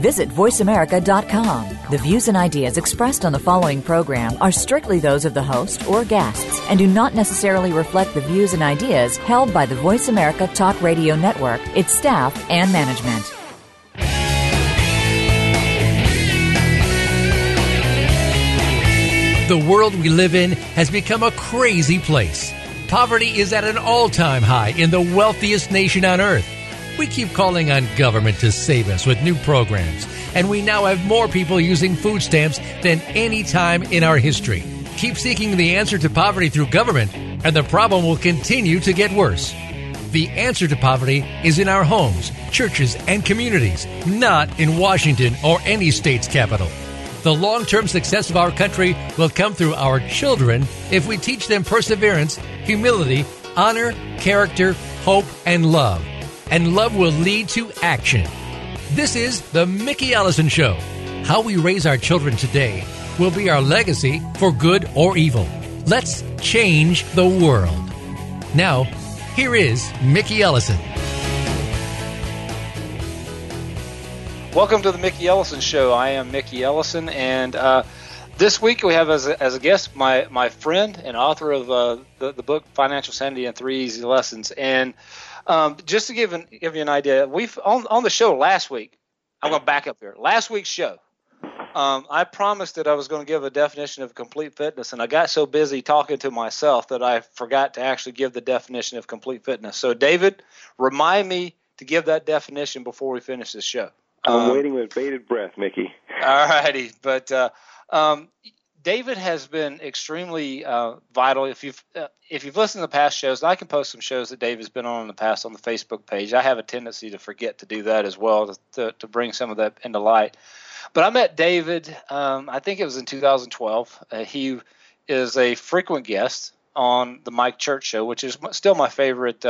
Visit VoiceAmerica.com. The views and ideas expressed on the following program are strictly those of the host or guests and do not necessarily reflect the views and ideas held by the Voice America Talk Radio Network, its staff, and management. The world we live in has become a crazy place. Poverty is at an all time high in the wealthiest nation on earth. We keep calling on government to save us with new programs, and we now have more people using food stamps than any time in our history. Keep seeking the answer to poverty through government, and the problem will continue to get worse. The answer to poverty is in our homes, churches, and communities, not in Washington or any state's capital. The long term success of our country will come through our children if we teach them perseverance, humility, honor, character, hope, and love. And love will lead to action. This is The Mickey Ellison Show. How we raise our children today will be our legacy for good or evil. Let's change the world. Now, here is Mickey Ellison. Welcome to the Mickey Ellison Show. I am Mickey Ellison, and uh, this week we have as a, as a guest my, my friend and author of uh, the, the book Financial Sanity in Three Easy Lessons. And um, just to give an, give you an idea, we've on, on the show last week. I'm going to back up here. Last week's show, um, I promised that I was going to give a definition of complete fitness, and I got so busy talking to myself that I forgot to actually give the definition of complete fitness. So, David, remind me to give that definition before we finish this show. I'm um, waiting with bated breath, Mickey. All righty, but uh, um, David has been extremely uh, vital. If you've uh, if you've listened to past shows, I can post some shows that David's been on in the past on the Facebook page. I have a tendency to forget to do that as well to, to, to bring some of that into light. But I met David. Um, I think it was in 2012. Uh, he is a frequent guest on the Mike Church Show, which is still my favorite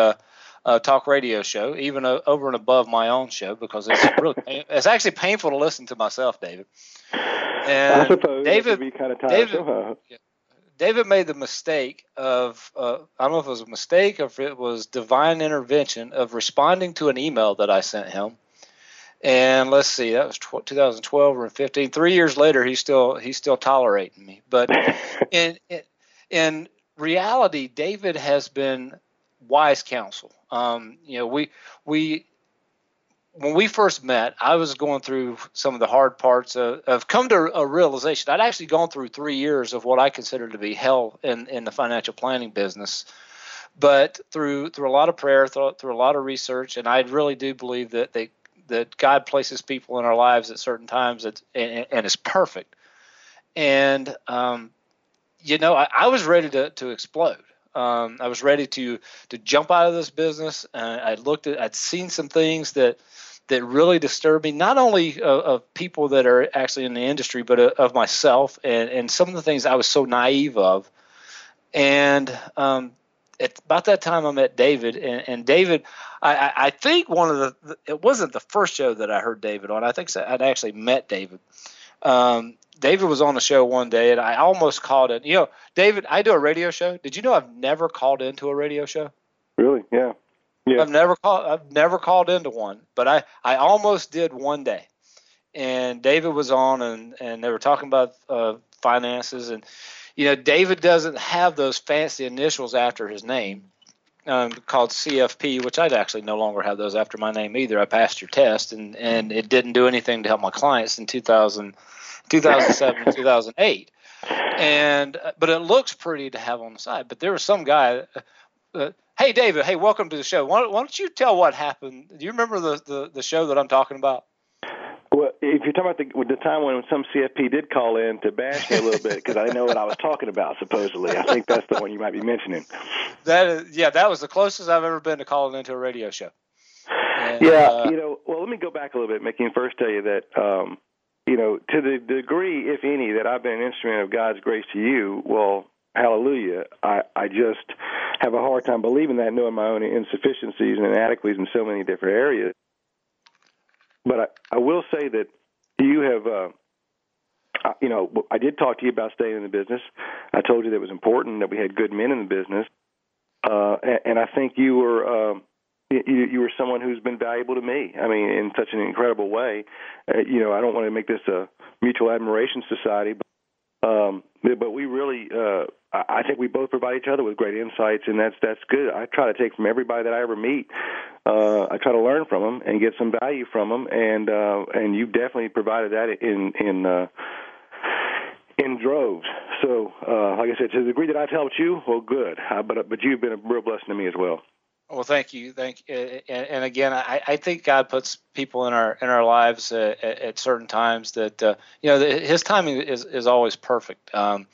uh, uh, talk radio show, even uh, over and above my own show, because it's really it's actually painful to listen to myself, David. And I suppose David, be kind of tired. David, David made the mistake of uh, I don't know if it was a mistake or if it was divine intervention of responding to an email that I sent him. And let's see, that was 2012 or 15. Three years later, he's still he's still tolerating me. But in in reality, David has been wise counsel. Um, you know, we we when we first met, I was going through some of the hard parts of, of come to a realization. I'd actually gone through three years of what I consider to be hell in, in the financial planning business. But through through a lot of prayer, through, through a lot of research, and I really do believe that they that God places people in our lives at certain times that and, and it's perfect. And um, you know, I, I was ready to to explode. Um, I was ready to to jump out of this business. Uh, I looked at, I'd seen some things that that really disturbed me, not only of, of people that are actually in the industry, but of, of myself and, and some of the things I was so naive of. And um, at about that time, I met David, and, and David, I, I, think one of the, it wasn't the first show that I heard David on. I think I'd actually met David. Um, David was on the show one day, and I almost called it. You know, David, I do a radio show. Did you know I've never called into a radio show? Really? Yeah. Yeah. I've never called. I've never called into one, but I I almost did one day. And David was on, and and they were talking about uh, finances, and you know, David doesn't have those fancy initials after his name. Um, called CFP, which I'd actually no longer have those after my name either. I passed your test, and and it didn't do anything to help my clients in 2000, 2007, 2008. And uh, but it looks pretty to have on the side. But there was some guy. Uh, uh, hey, David. Hey, welcome to the show. Why, why, don't you tell what happened? Do you remember the, the the show that I'm talking about? If you're talking about the, the time when some CFP did call in to bash me a little bit because I didn't know what I was talking about, supposedly, I think that's the one you might be mentioning. That is, yeah, that was the closest I've ever been to calling into a radio show. And, yeah, uh, you know, well, let me go back a little bit, Mickey, and first tell you that um, you know, to the degree, if any, that I've been an instrument of God's grace to you, well, hallelujah. I, I just have a hard time believing that, knowing my own insufficiencies and inadequacies in so many different areas. but I, I will say that you have. Uh, you know, I did talk to you about staying in the business. I told you that it was important that we had good men in the business, uh, and, and I think you were. Uh, you, you were someone who's been valuable to me. I mean, in such an incredible way. Uh, you know, I don't want to make this a mutual admiration society, but, um, but we really, uh, I think we both provide each other with great insights, and that's that's good. I try to take from everybody that I ever meet. Uh, I try to learn from them and get some value from them, and uh, and you definitely provided that in in. Uh, in droves. So, uh, like I said, to the degree that I've helped you, well, good. Uh, but but you've been a real blessing to me as well. Well, thank you, thank. And, and again, I, I, think God puts people in our in our lives uh, at, at, certain times that uh, you know the, His timing is is always perfect. Um,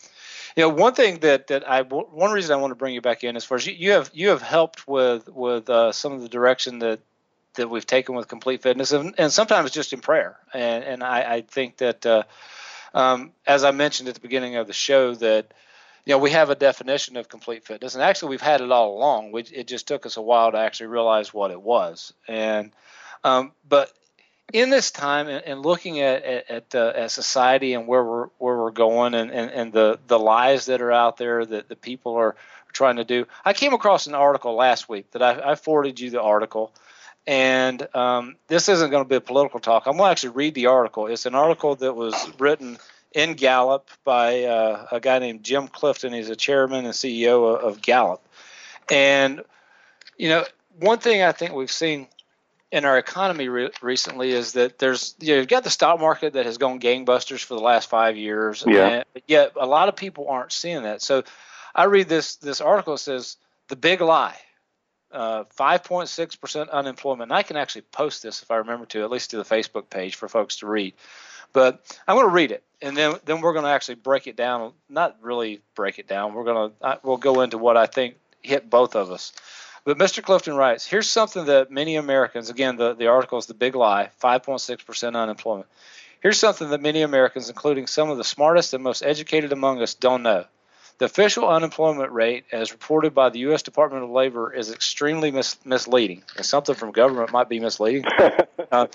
you know, one thing that that I one reason I want to bring you back in as far as you, you have you have helped with with uh, some of the direction that that we've taken with complete fitness, and, and sometimes just in prayer. And and I, I think that uh, um, as I mentioned at the beginning of the show that you know, we have a definition of complete fitness, and actually we've had it all along. We, it just took us a while to actually realize what it was. And um, but in this time and, looking at at, at, uh, at, society and where we're where we're going and, and, and the the lies that are out there that the people are trying to do, I came across an article last week that I, I forwarded you the article. And um, this isn't going to be a political talk. I'm going to actually read the article. It's an article that was written in Gallup by uh, a guy named Jim Clifton. He's a chairman and CEO of, Gallup. And, you know, one thing I think we've seen in our economy re- recently is that there's you know, you've got the stock market that has gone gangbusters for the last five years. Yeah. Yet a lot of people aren't seeing that. So I read this this article that says the big lie. Uh, 5.6% unemployment. And I can actually post this if I remember to, at least to the Facebook page for folks to read. But I'm going to read it, and then then we're going to actually break it down. Not really break it down. We're going to we'll go into what I think hit both of us. But Mr. Clifton writes, here's something that many Americans, again, the, the article is The Big Lie 5.6% unemployment. Here's something that many Americans, including some of the smartest and most educated among us, don't know. The official unemployment rate, as reported by the U.S. Department of Labor, is extremely mis- misleading. And something from government might be misleading. uh,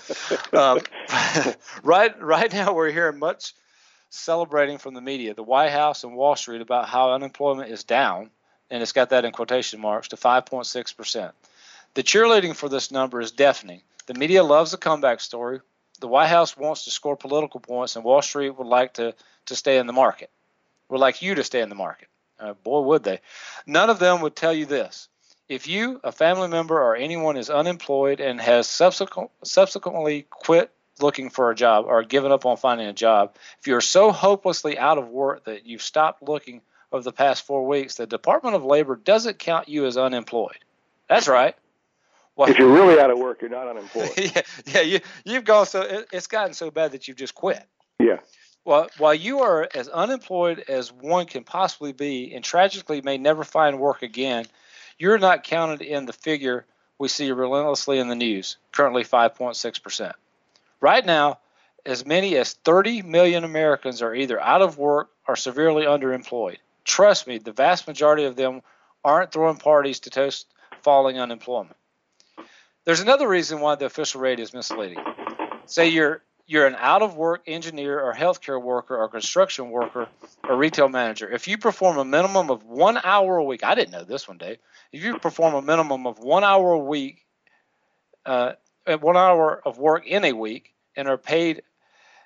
um, right, right now, we're hearing much celebrating from the media, the White House and Wall Street, about how unemployment is down, and it's got that in quotation marks, to 5.6 percent. The cheerleading for this number is deafening. The media loves a comeback story. The White House wants to score political points, and Wall Street would like to, to stay in the market would like you to stay in the market. Uh, boy, would they. None of them would tell you this. If you, a family member, or anyone is unemployed and has subsequent, subsequently quit looking for a job or given up on finding a job, if you're so hopelessly out of work that you've stopped looking over the past four weeks, the Department of Labor doesn't count you as unemployed. That's right. Well, if you're really out of work, you're not unemployed. yeah, yeah, you, you've gone so it, it's gotten so bad that you've just quit. Yeah. Well, while you are as unemployed as one can possibly be and tragically may never find work again, you're not counted in the figure we see relentlessly in the news, currently 5.6%. Right now, as many as 30 million Americans are either out of work or severely underemployed. Trust me, the vast majority of them aren't throwing parties to toast falling unemployment. There's another reason why the official rate is misleading. Say you're you're an out of work engineer or healthcare worker or construction worker or retail manager, if you perform a minimum of one hour a week, I didn't know this one day. If you perform a minimum of one hour a week, uh, one hour of work in a week, and are paid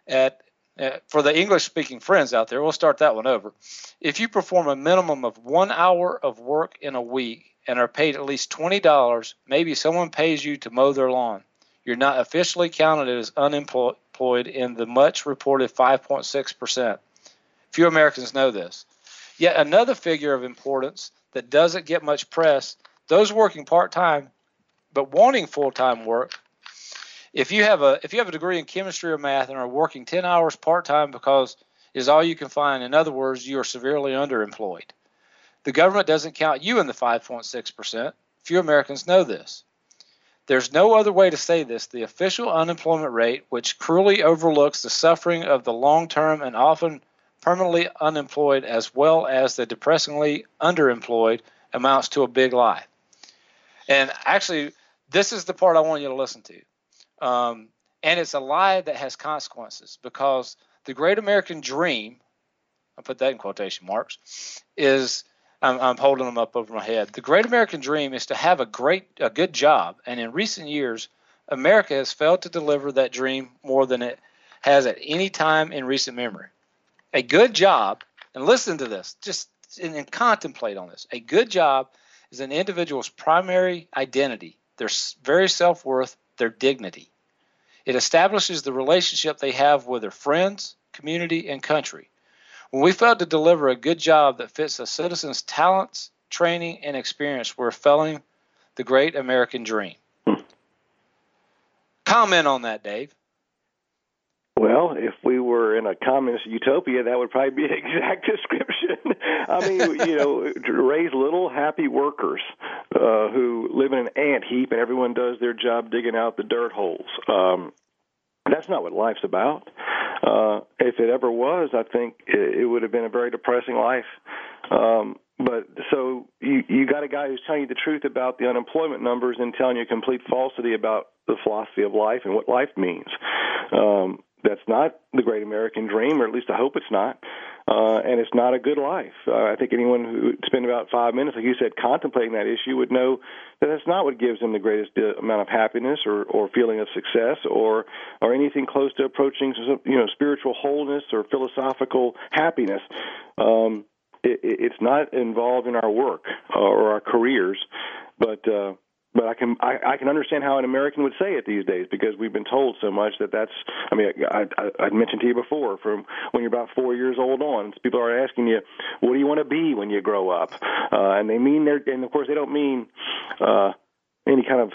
at uh, for the English speaking friends out there, we'll start that one over. If you perform a minimum of one hour of work in a week and are paid at least $20, maybe someone pays you to mow their lawn. You're not officially counted as unemployed employed in the much reported 5.6%. Few Americans know this. Yet another figure of importance that doesn't get much press those working part time but wanting full time work. If you have a if you have a degree in chemistry or math and are working 10 hours part time because is all you can find, in other words, you are severely underemployed. The government doesn't count you in the 5.6%. Few Americans know this. There's no other way to say this. The official unemployment rate, which cruelly overlooks the suffering of the long term and often permanently unemployed as well as the depressingly underemployed, amounts to a big lie. And actually, this is the part I want you to listen to. Um, And it's a lie that has consequences because the great American dream, I put that in quotation marks, is I'm, I'm, holding them up over my head. The great American dream is to have a great, a good job. And in recent years, America has failed to deliver that dream more than it has at any time in recent memory. A good job, and listen to this, just and, and contemplate on this. A good job is an individual's primary identity, their very self worth, their dignity. It establishes the relationship they have with their friends, community, and country. When we fail to deliver a good job that fits a citizen's talents, training, and experience, we're failing the great American dream. Comment on that, Dave. Well, if we were in a communist utopia, that would probably be an exact description. I mean, you know, raise little happy workers uh, who live in an ant heap, and everyone does their job digging out the dirt holes. Um, that's not what life's about. Uh, if it ever was, I think it, it would have been a very depressing life. Um, but so you you got a guy who's telling you the truth about the unemployment numbers and telling you a complete falsity about the philosophy of life and what life means. Um, that's not the great American dream, or at least I hope it's not. Uh, and it's not a good life. Uh, I think anyone who spent about five minutes, like you said, contemplating that issue would know that that's not what gives them the greatest uh, amount of happiness or, or feeling of success or or anything close to approaching you know spiritual wholeness or philosophical happiness. Um, it, it's not involved in our work or our careers, but uh, but I can I, I can understand how an American would say it these days because we've been told so much that that's I mean I, I, I mentioned to you before from when you're about four years old on people are asking you what do you want to be when you grow up uh, and they mean their and of course they don't mean uh, any kind of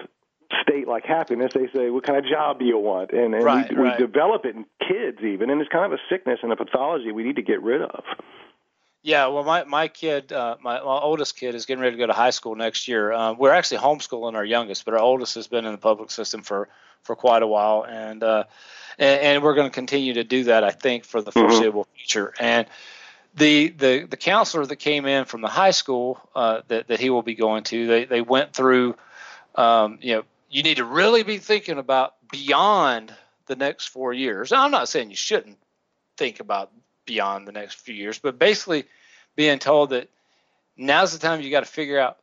state like happiness they say what kind of job do you want and, and right, we, right. we develop it in kids even and it's kind of a sickness and a pathology we need to get rid of. Yeah, well, my my kid, uh, my, my oldest kid, is getting ready to go to high school next year. Uh, we're actually homeschooling our youngest, but our oldest has been in the public system for for quite a while, and uh, and, and we're going to continue to do that, I think, for the mm-hmm. foreseeable mm-hmm. future. And the the the counselor that came in from the high school uh, that that he will be going to, they they went through, um, you know, you need to really be thinking about beyond the next four years. Now, I'm not saying you shouldn't think about beyond the next few years. But basically, being told that now's the time you got to figure out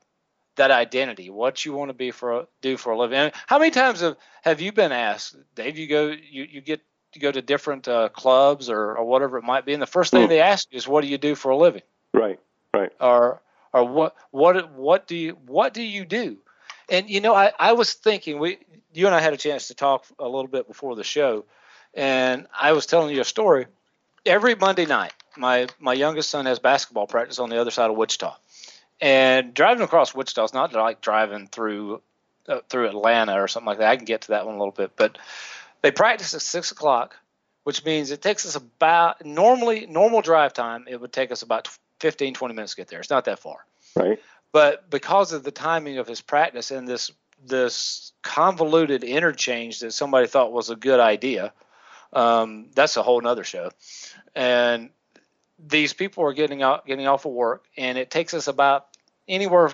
that identity, what you want to be for do for a living. And how many times have, have you been asked, Dave? You go, you, you get you go to different uh, clubs or, or whatever it might be, and the first thing mm. they ask you is, "What do you do for a living?" Right, right. Or or what what what do you what do you do? And you know, I, I was thinking we you and I had a chance to talk a little bit before the show, and I was telling you a story every Monday night, my my youngest son has basketball practice on the other side of Wichita, and driving across Wichita is not like driving through uh, through Atlanta or something like that. I can get to that one a little bit, but they practice at six o'clock, which means it takes us about normally normal drive time. It would take us about 15, 20 minutes to get there. It's not that far, right? But because of the timing of his practice and this this convoluted interchange that somebody thought was a good idea um, that's a whole nother show. And these people are getting out, getting off of work, and it takes us about anywhere.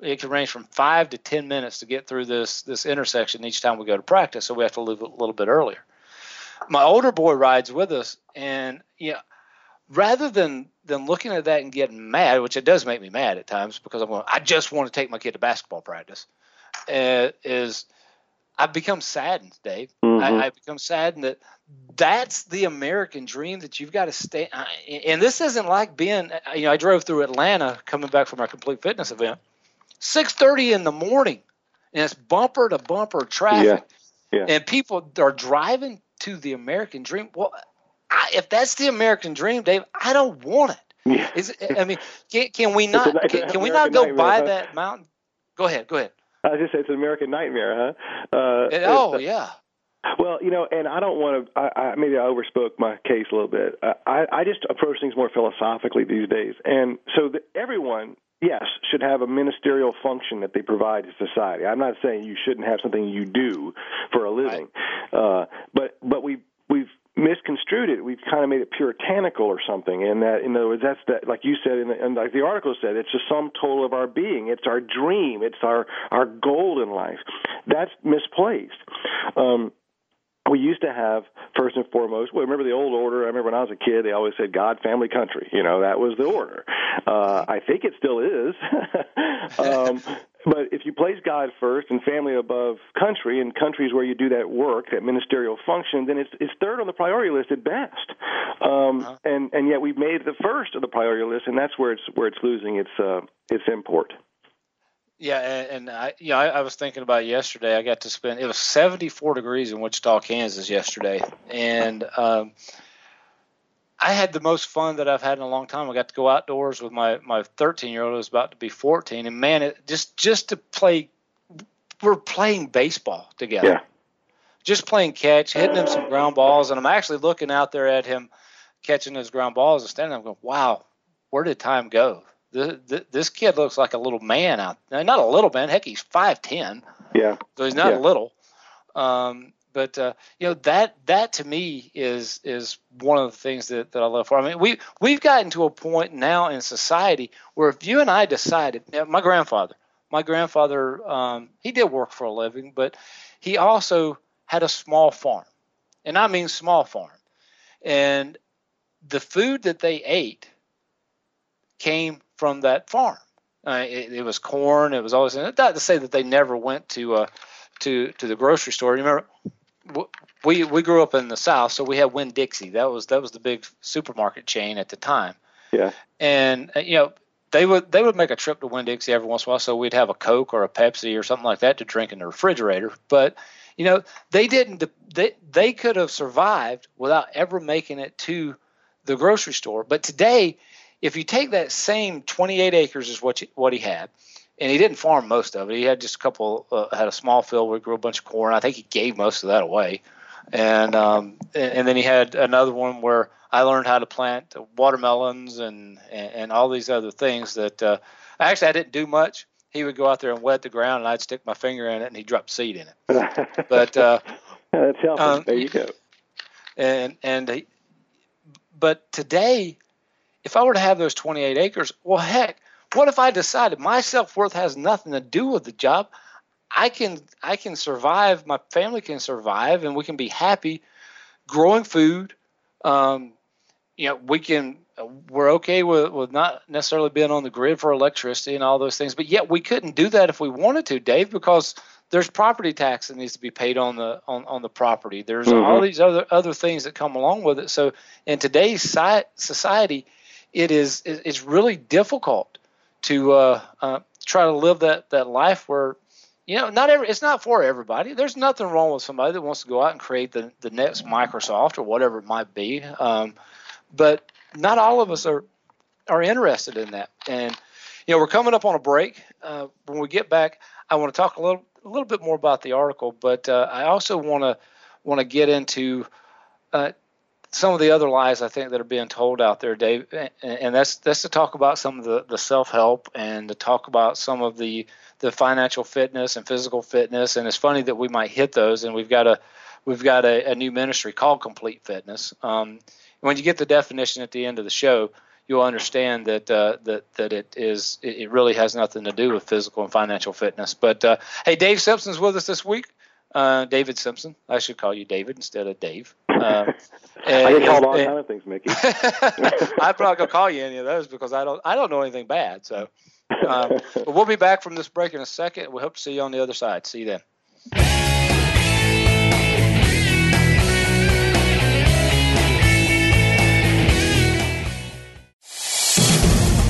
It can range from five to ten minutes to get through this this intersection each time we go to practice, so we have to leave a little bit earlier. My older boy rides with us, and you know, rather than than looking at that and getting mad, which it does make me mad at times because I'm going, I just want to take my kid to basketball practice, uh, is I've become saddened, Dave. Mm-hmm. I, have become saddened that that's the American dream that you've got to stay. And this isn't like being, you know, I drove through Atlanta coming back from our complete fitness event, six thirty in the morning, and it's bumper to bumper traffic, yeah. Yeah. and people are driving to the American dream. Well, I, if that's the American dream, Dave, I don't want it. Yeah. Is I mean, can, can we not? Can, can we not go by that mountain? Go ahead. Go ahead. I just say it's an American nightmare, huh? Uh, oh yeah. Well, you know, and I don't want to. I, I, maybe I overspoke my case a little bit. Uh, I, I just approach things more philosophically these days, and so the, everyone, yes, should have a ministerial function that they provide to society. I'm not saying you shouldn't have something you do for a living, right. uh, but but we we've misconstrued it. We've kind of made it puritanical or something. And that, in other words, that's that, like you said, and, and like the article said, it's the sum total of our being. It's our dream. It's our our goal in life. That's misplaced. Um, we used to have first and foremost. Well, remember the old order? I remember when I was a kid, they always said God, family, country. You know, that was the order. Uh, I think it still is. um, but if you place God first and family above country, and countries where you do that work, that ministerial function, then it's it's third on the priority list at best. Um, uh-huh. And and yet we've made it the first of the priority list, and that's where it's where it's losing its uh, its import. Yeah, and, and I, you know, I, I, was thinking about yesterday. I got to spend. It was 74 degrees in Wichita, Kansas yesterday, and um, I had the most fun that I've had in a long time. I got to go outdoors with my my 13 year old who was about to be 14, and man, it just just to play. We're playing baseball together. Yeah. Just playing catch, hitting him some ground balls, and I'm actually looking out there at him catching those ground balls and standing. I'm going, wow, where did time go? this, this kid looks like a little man out. Not a little man. Heck, he's five ten. Yeah. So he's not yeah. a little. Um, but uh, you know that that to me is is one of the things that, that I love for. I mean, we we've gotten to a point now in society where if you and I decided, my grandfather, my grandfather, um, he did work for a living, but he also had a small farm, and I mean small farm, and the food that they ate came from that farm. Uh, it, it, was corn. It was always not to say that they never went to uh, to to the grocery store. You remember, we we grew up in the South, so we had Winn Dixie. That was that was the big supermarket chain at the time. Yeah. And uh, you know they would they would make a trip to Winn Dixie every once in a while, so we'd have a Coke or a Pepsi or something like that to drink in the refrigerator. But you know they didn't they they could have survived without ever making it to the grocery store. But today if you take that same 28 acres is what you, what he had, and he didn't farm most of it. He had just a couple, uh, had a small field where he grew a bunch of corn. I think he gave most of that away, and um, and, then he had another one where I learned how to plant watermelons and and, and all these other things that uh, actually I didn't do much. He would go out there and wet the ground, and I'd stick my finger in it, and he'd drop seed in it. but uh, that's helpful. Um, there you go. And and he, but today if I were to have those 28 acres, well, heck, what if I decided my self worth has nothing to do with the job? I can I can survive. My family can survive, and we can be happy growing food. Um, you know, we can we're okay with, with not necessarily being on the grid for electricity and all those things, but yet we couldn't do that if we wanted to, Dave, because there's property tax that needs to be paid on the on, on the property. There's mm-hmm. all these other other things that come along with it. So in today's society, it is it's really difficult to uh, uh, try to live that that life where you know not every it's not for everybody. There's nothing wrong with somebody that wants to go out and create the the next Microsoft or whatever it might be, um, but not all of us are are interested in that. And you know we're coming up on a break. Uh, when we get back, I want to talk a little a little bit more about the article, but uh, I also want to want to get into uh, some of the other lies I think that are being told out there, Dave, and that's that's to talk about some of the, the self help and to talk about some of the the financial fitness and physical fitness. And it's funny that we might hit those, and we've got a we've got a, a new ministry called Complete Fitness. Um, when you get the definition at the end of the show, you'll understand that uh, that that it is it really has nothing to do with physical and financial fitness. But uh, hey, Dave Simpson's with us this week. Uh, David Simpson. I should call you David instead of Dave. Uh, I get called all kinds of things, Mickey. I'm not gonna call you any of those because I don't I don't know anything bad. So, um, but we'll be back from this break in a second. We hope to see you on the other side. See you then.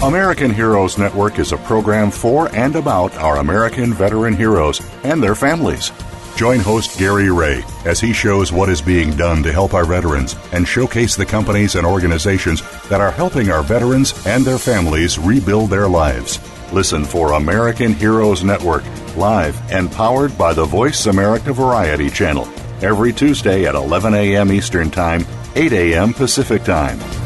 American Heroes Network is a program for and about our American veteran heroes and their families. Join host Gary Ray as he shows what is being done to help our veterans and showcase the companies and organizations that are helping our veterans and their families rebuild their lives. Listen for American Heroes Network, live and powered by the Voice America Variety Channel, every Tuesday at 11 a.m. Eastern Time, 8 a.m. Pacific Time.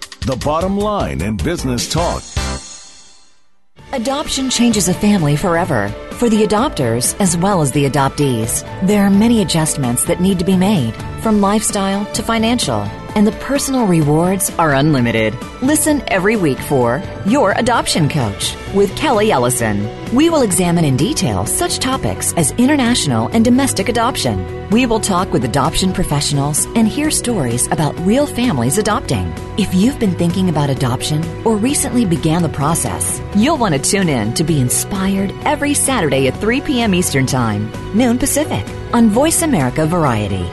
the bottom line in business talk. Adoption changes a family forever for the adopters as well as the adoptees. There are many adjustments that need to be made, from lifestyle to financial and the personal rewards are unlimited. Listen every week for Your Adoption Coach with Kelly Ellison. We will examine in detail such topics as international and domestic adoption. We will talk with adoption professionals and hear stories about real families adopting. If you've been thinking about adoption or recently began the process, you'll want to tune in to be inspired every Saturday at 3 p.m. Eastern Time, noon Pacific, on Voice America Variety.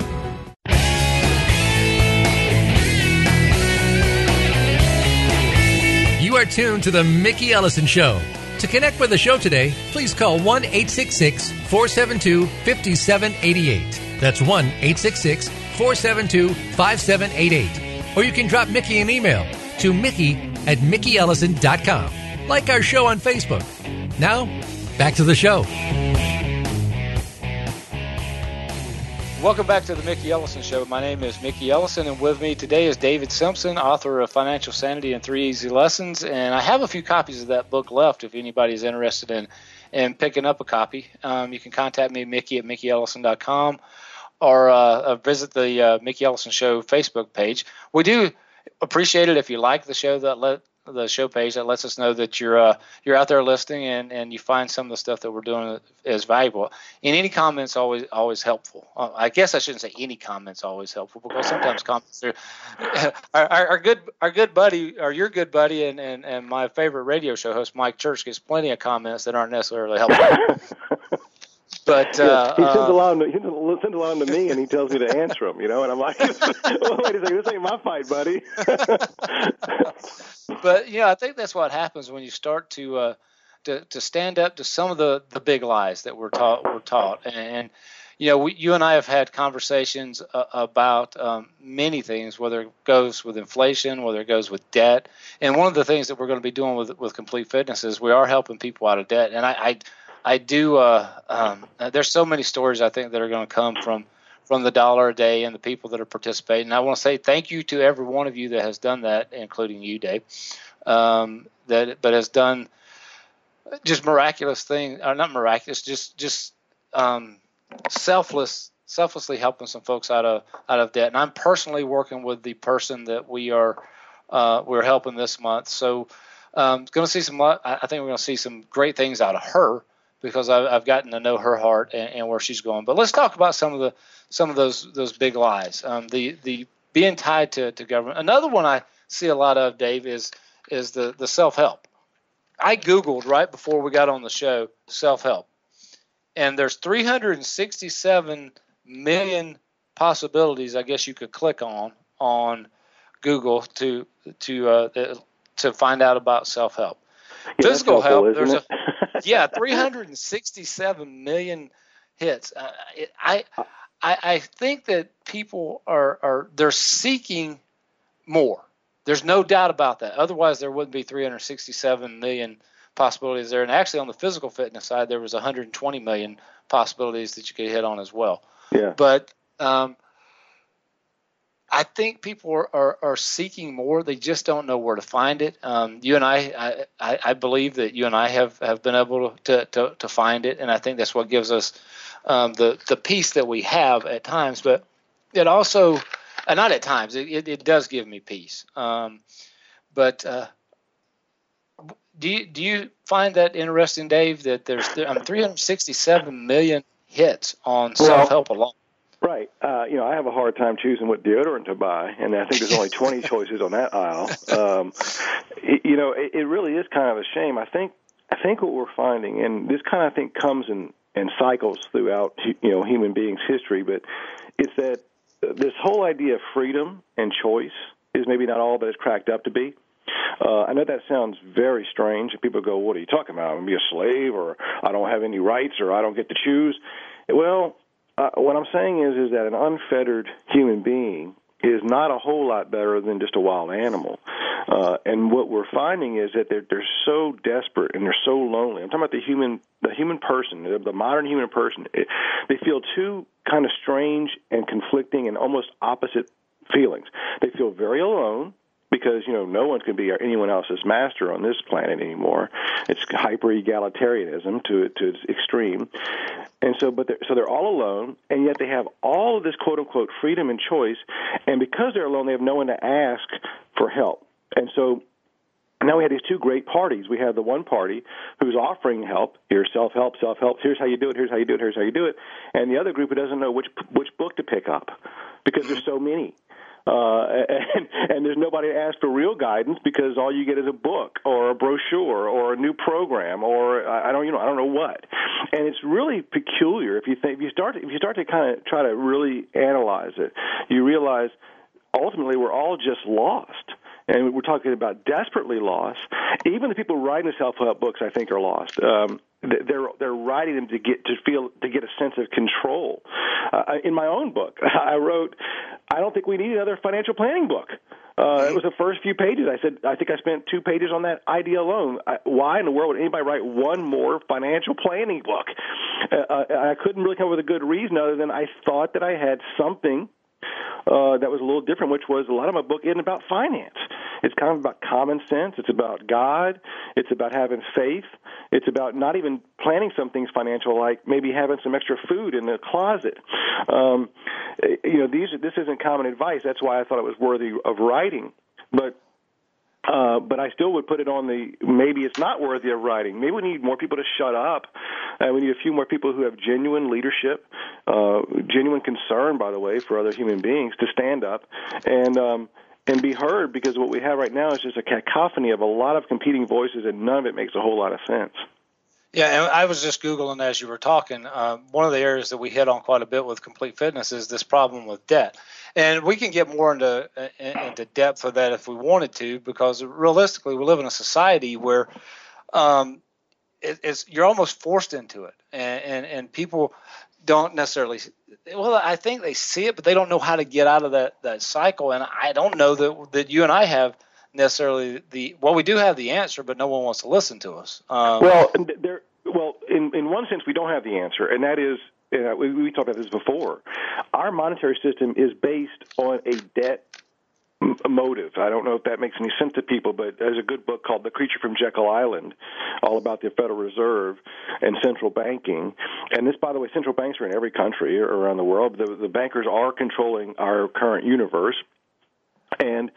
Tuned to The Mickey Ellison Show. To connect with the show today, please call 1 866 472 5788. That's 1 866 472 5788. Or you can drop Mickey an email to Mickey at MickeyEllison.com. Like our show on Facebook. Now, back to the show. Welcome back to the Mickey Ellison Show. My name is Mickey Ellison, and with me today is David Simpson, author of Financial Sanity and Three Easy Lessons. And I have a few copies of that book left if anybody's interested in, in picking up a copy. Um, you can contact me, Mickey at MickeyEllison.com, or uh, visit the uh, Mickey Ellison Show Facebook page. We do appreciate it if you like the show that let the show page that lets us know that you're uh, you're out there listening and, and you find some of the stuff that we're doing is valuable. And any comments always always helpful. Uh, I guess I shouldn't say any comments always helpful because sometimes comments are our, our, our, good our good buddy or your good buddy and, and, and my favorite radio show host Mike Church gets plenty of comments that aren't necessarily helpful. But uh, he sends a lot of he sends a lot to me, and he tells me to answer them. You know, and I'm like, well, wait a second, this ain't my fight, buddy. but yeah, I think that's what happens when you start to uh, to to stand up to some of the the big lies that we're taught we're taught, and you know, we, you and I have had conversations uh, about um, many things, whether it goes with inflation, whether it goes with debt, and one of the things that we're going to be doing with with complete fitness is we are helping people out of debt, and I, I I do. Uh, um, there's so many stories I think that are going to come from from the dollar a day and the people that are participating. And I want to say thank you to every one of you that has done that, including you, Dave. Um, that but has done just miraculous things, or not miraculous, just just um, selfless, selflessly helping some folks out of out of debt. And I'm personally working with the person that we are uh, we're helping this month. So um, going to see some. I think we're going to see some great things out of her because I've, I've gotten to know her heart and, and, where she's going. But let's talk about some of the some of those those big lies. Um, the the being tied to, to government. Another one I see a lot of, Dave, is is the the self help. I googled right before we got on the show self help, and there's 367 million possibilities. I guess you could click on on Google to to uh, to find out about self help. Yeah, Physical help. There's a yeah, 367 million hits. Uh, it, I, I, I think that people are are they're seeking more. There's no doubt about that. Otherwise, there wouldn't be 367 million possibilities there. And actually, on the physical fitness side, there was 120 million possibilities that you could hit on as well. Yeah. But um, I think people are, are, are, seeking more. They just don't know where to find it. Um, you and I, I, I, believe that you and I have, have been able to, to, to find it, and I think that's what gives us um, the the peace that we have at times. But it also, uh, not at times, it, it, it, does give me peace. Um, but uh, do you do you find that interesting, Dave? That there's um, 367 million hits on self help alone. Right. Uh, you know, I have a hard time choosing what deodorant to buy, and I think there's only 20 choices on that aisle. Um, you know, it, it really is kind of a shame. I think I think what we're finding, and this kind of I think comes in in cycles throughout you know human beings' history, but it's that this whole idea of freedom and choice is maybe not all that it's cracked up to be. Uh, I know that sounds very strange. People go, "What are you talking about? I'm gonna be a slave, or I don't have any rights, or I don't get to choose." Well, uh, what I'm saying is, is that an unfettered human being is not a whole lot better than just a wild animal. Uh, and what we're finding is that they're they're so desperate and they're so lonely. I'm talking about the human the human person, the, modern human person. It, they feel two kind of strange and conflicting and almost opposite feelings. They feel very alone because you know no one can be anyone else's master on this planet anymore. It's hyper egalitarianism to to its extreme, and so but they're, so they're all alone, and yet they have all of this quote unquote freedom and choice, and because they're alone, they have no one to ask for help, and so. Now we have these two great parties. We have the one party who's offering help. Here's self-help, self-help. Here's how you do it. Here's how you do it. Here's how you do it. And the other group who doesn't know which which book to pick up because there's so many uh, and, and there's nobody to ask for real guidance because all you get is a book or a brochure or a new program or I don't you know I don't know what, and it's really peculiar if you think if you start to, if you start to kind of try to really analyze it, you realize ultimately we're all just lost and we're talking about desperately lost. Even the people writing the self-help books, I think, are lost. Um, they're they're writing them to get to feel to get a sense of control. Uh, in my own book, I wrote, I don't think we need another financial planning book. Uh, it was the first few pages. I said, I think I spent two pages on that idea alone. I, why in the world would anybody write one more financial planning book? Uh, uh I couldn't really come up with a good reason other than I thought that I had something uh, that was a little different, which was a lot of my book isn't about finance. It's kind of about common sense. It's about God. It's about having faith. It's about not even planning some things financial, like maybe having some extra food in the closet. Um, you know, these this isn't common advice. That's why I thought it was worthy of writing. But uh, but I still would put it on the maybe it's not worthy of writing. Maybe we need more people to shut up. Uh, we need a few more people who have genuine leadership, uh, genuine concern, by the way, for other human beings to stand up and um, and be heard. Because what we have right now is just a cacophony of a lot of competing voices, and none of it makes a whole lot of sense. Yeah, and I was just googling as you were talking. Uh, one of the areas that we hit on quite a bit with complete fitness is this problem with debt and we can get more into into depth of that if we wanted to, because realistically, we live in a society where um, it, it's you're almost forced into it, and, and and people don't necessarily. Well, I think they see it, but they don't know how to get out of that that cycle. And I don't know that that you and I have necessarily the well, we do have the answer, but no one wants to listen to us. Um, well, there. Well, in in one sense, we don't have the answer, and that is uh, we, we talked about this before. Our monetary system is based on a debt motive. I don't know if that makes any sense to people, but there's a good book called The Creature from Jekyll Island, all about the Federal Reserve and central banking. And this, by the way, central banks are in every country around the world. The, the bankers are controlling our current universe. And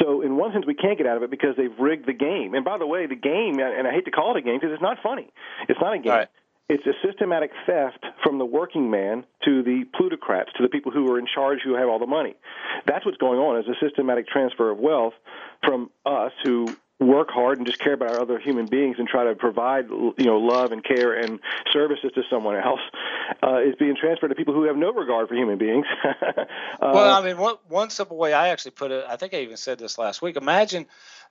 so, in one sense, we can't get out of it because they've rigged the game. And by the way, the game, and I hate to call it a game because it's not funny. It's not a game. Right. It's a systematic theft from the working man to the plutocrats, to the people who are in charge, who have all the money. That's what's going on. Is a systematic transfer of wealth from us who work hard and just care about our other human beings and try to provide you know love and care and services to someone else uh, is being transferred to people who have no regard for human beings. uh, well, I mean, one, one simple way I actually put it, I think I even said this last week. Imagine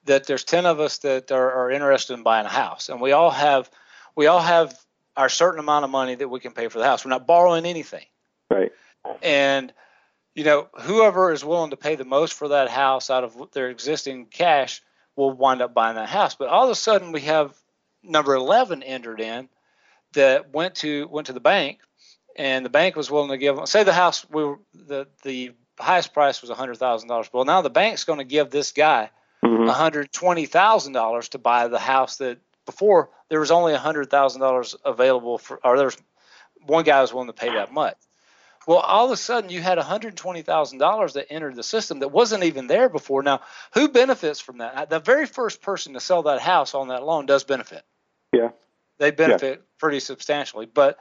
that there's ten of us that are, are interested in buying a house, and we all have we all have our certain amount of money that we can pay for the house. We're not borrowing anything. Right. And you know, whoever is willing to pay the most for that house out of their existing cash will wind up buying that house. But all of a sudden, we have number eleven entered in that went to went to the bank, and the bank was willing to give. Them, say the house we were, the the highest price was a hundred thousand dollars. Well, now the bank's going to give this guy mm-hmm. hundred twenty thousand dollars to buy the house that before there was only hundred thousand dollars available for, or there's one guy was willing to pay that much. Well, all of a sudden you had $120,000 that entered the system that wasn't even there before. Now, who benefits from that? The very first person to sell that house on that loan does benefit. Yeah. They benefit yeah. pretty substantially. But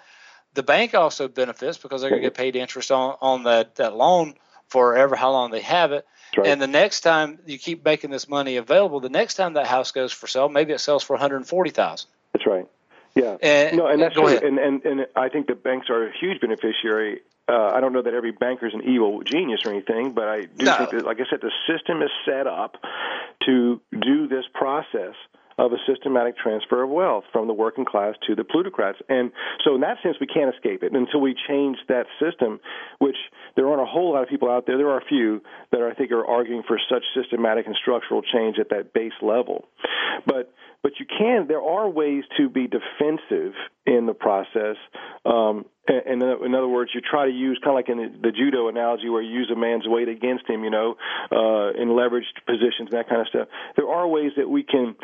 the bank also benefits because they're going to get paid interest on, on that, that loan for ever how long they have it. Right. And the next time you keep making this money available, the next time that house goes for sale, maybe it sells for 140,000. That's right. Yeah. And, no, and that's true. And, and and I think the banks are a huge beneficiary. Uh, I don't know that every banker is an evil genius or anything, but I do no. think that, like I said, the system is set up to do this process of a systematic transfer of wealth from the working class to the plutocrats. And so, in that sense, we can't escape it until we change that system, which there aren't a whole lot of people out there. There are a few that I think are arguing for such systematic and structural change at that base level. But but you can. There are ways to be defensive in the process. Um, and, in other words, you try to use kind of like in the, the, judo analogy, where you use a man's weight against him, you know, uh, in leveraged positions and that kind of stuff. There are ways that we can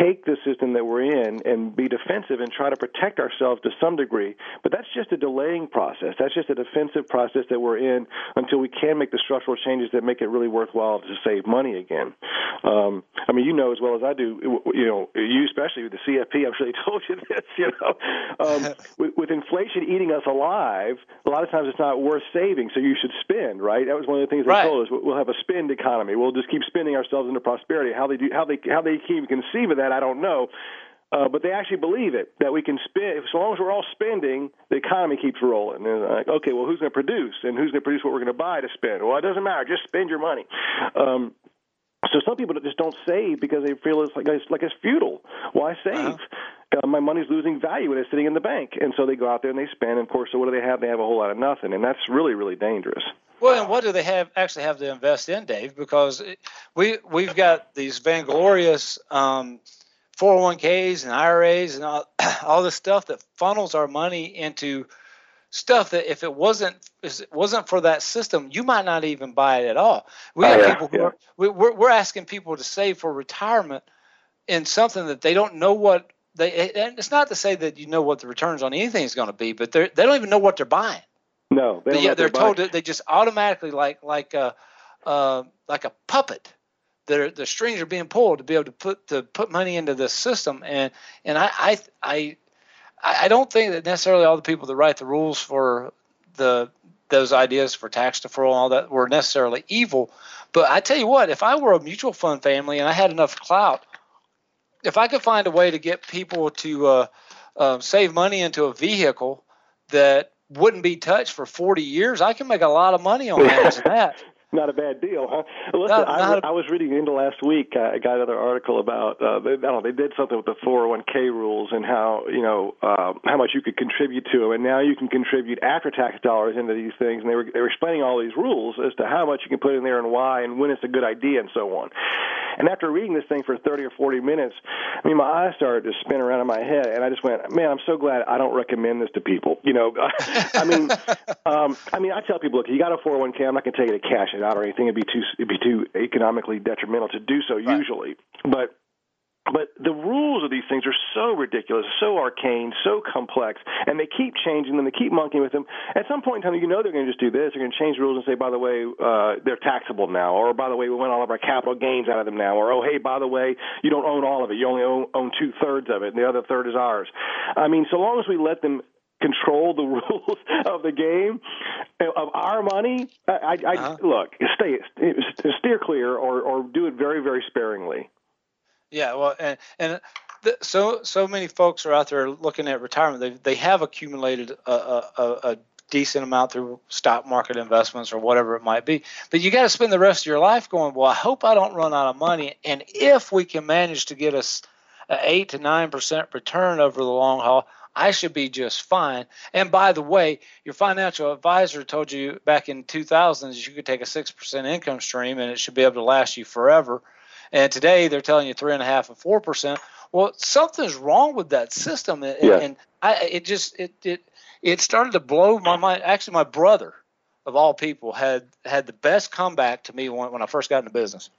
take the system that we're in and be defensive and try to protect ourselves to some degree. But that's just a delaying process. That's just a defensive process that we're in until we can make the structural changes that make it really worthwhile to save money again. Um, I mean, you know as well as I do, you know, you especially with the CFP. I'm sure they told you this. You know, um, with, with inflation eating us alive, a lot of times it's not worth saving, so you should spend. Right? That was one of the things they right. told us. We'll have a spend economy. We'll just keep spending ourselves into prosperity. How they do, how they, how they keep conceive of that, I don't know. Uh, but they actually believe it that we can spend. As long as we're all spending, the economy keeps rolling. And like, okay, well, who's going to produce, and who's going to produce what we're going to buy to spend? Well, it doesn't matter. Just spend your money. Um, so some people just don't save because they feel it's like it's like it's futile. Why save? Uh-huh. Uh, my money's losing value when it's sitting in the bank, and so they go out there and they spend. And of course, so what do they have? They have a whole lot of nothing, and that's really really dangerous. Well, and what do they have actually have to invest in, Dave? Because we we've got these vainglorious um, 401ks and IRAs and all, all this stuff that funnels our money into stuff that if it wasn't if it wasn't for that system, you might not even buy it at all. We have oh, yeah, people who yeah. are, we, we're, we're asking people to save for retirement in something that they don't know what they. And it's not to say that you know what the returns on anything is going to be, but they they don't even know what they're buying. No, they yeah, they're, they're told that they just automatically like like a uh, like a puppet. The the strings are being pulled to be able to put to put money into this system, and and I I I I, I don't think that necessarily all the people that write the rules for the those ideas for tax deferral and all that were necessarily evil. But I tell you what, if I were a mutual fund family and I had enough clout, if I could find a way to get people to uh, uh, save money into a vehicle that wouldn't be touched for 40 years, I can make a lot of money on that not a bad deal, huh? Listen, not I, a... I was reading into last week. Uh, I got another article about uh, they, I don't know they did something with the 401k rules and how you know uh, how much you could contribute to them, and now you can contribute after tax dollars into these things. And they were they were explaining all these rules as to how much you can put in there and why and when it's a good idea and so on. And after reading this thing for 30 or 40 minutes, I mean, my eyes started to spin around in my head, and I just went, "Man, I'm so glad I don't recommend this to people." You know, I mean, um, I mean, I tell people, look, you got a 401k, I'm not going to tell you to cash it out or anything. It'd be too it'd be too economically detrimental to do so right. usually. But but the rules of these things are so ridiculous, so arcane, so complex, and they keep changing them. They keep monkeying with them. At some point in time, you know they're going to just do this. They're going to change the rules and say, by the way, uh, they're taxable now, or by the way, we want all of our capital gains out of them now, or oh, hey, by the way, you don't own all of it. You only own, own two thirds of it, and the other third is ours. I mean, so long as we let them control the rules of the game of our money. I, I uh-huh. look, stay steer clear or or do it very very sparingly. Yeah, well, and and the, so so many folks are out there looking at retirement. They they have accumulated a, a, a decent amount through stock market investments or whatever it might be. But you got to spend the rest of your life going, well, I hope I don't run out of money. And if we can manage to get us an eight to nine percent return over the long haul, I should be just fine. And by the way, your financial advisor told you back in 2000s you could take a 6% income stream and it should be able to last you forever. And today they're telling you three and a half and four percent. Well, something's wrong with that system, and, yeah. and I, it just it it it started to blow my mind. Actually, my brother, of all people, had had the best comeback to me when, when I first got into business.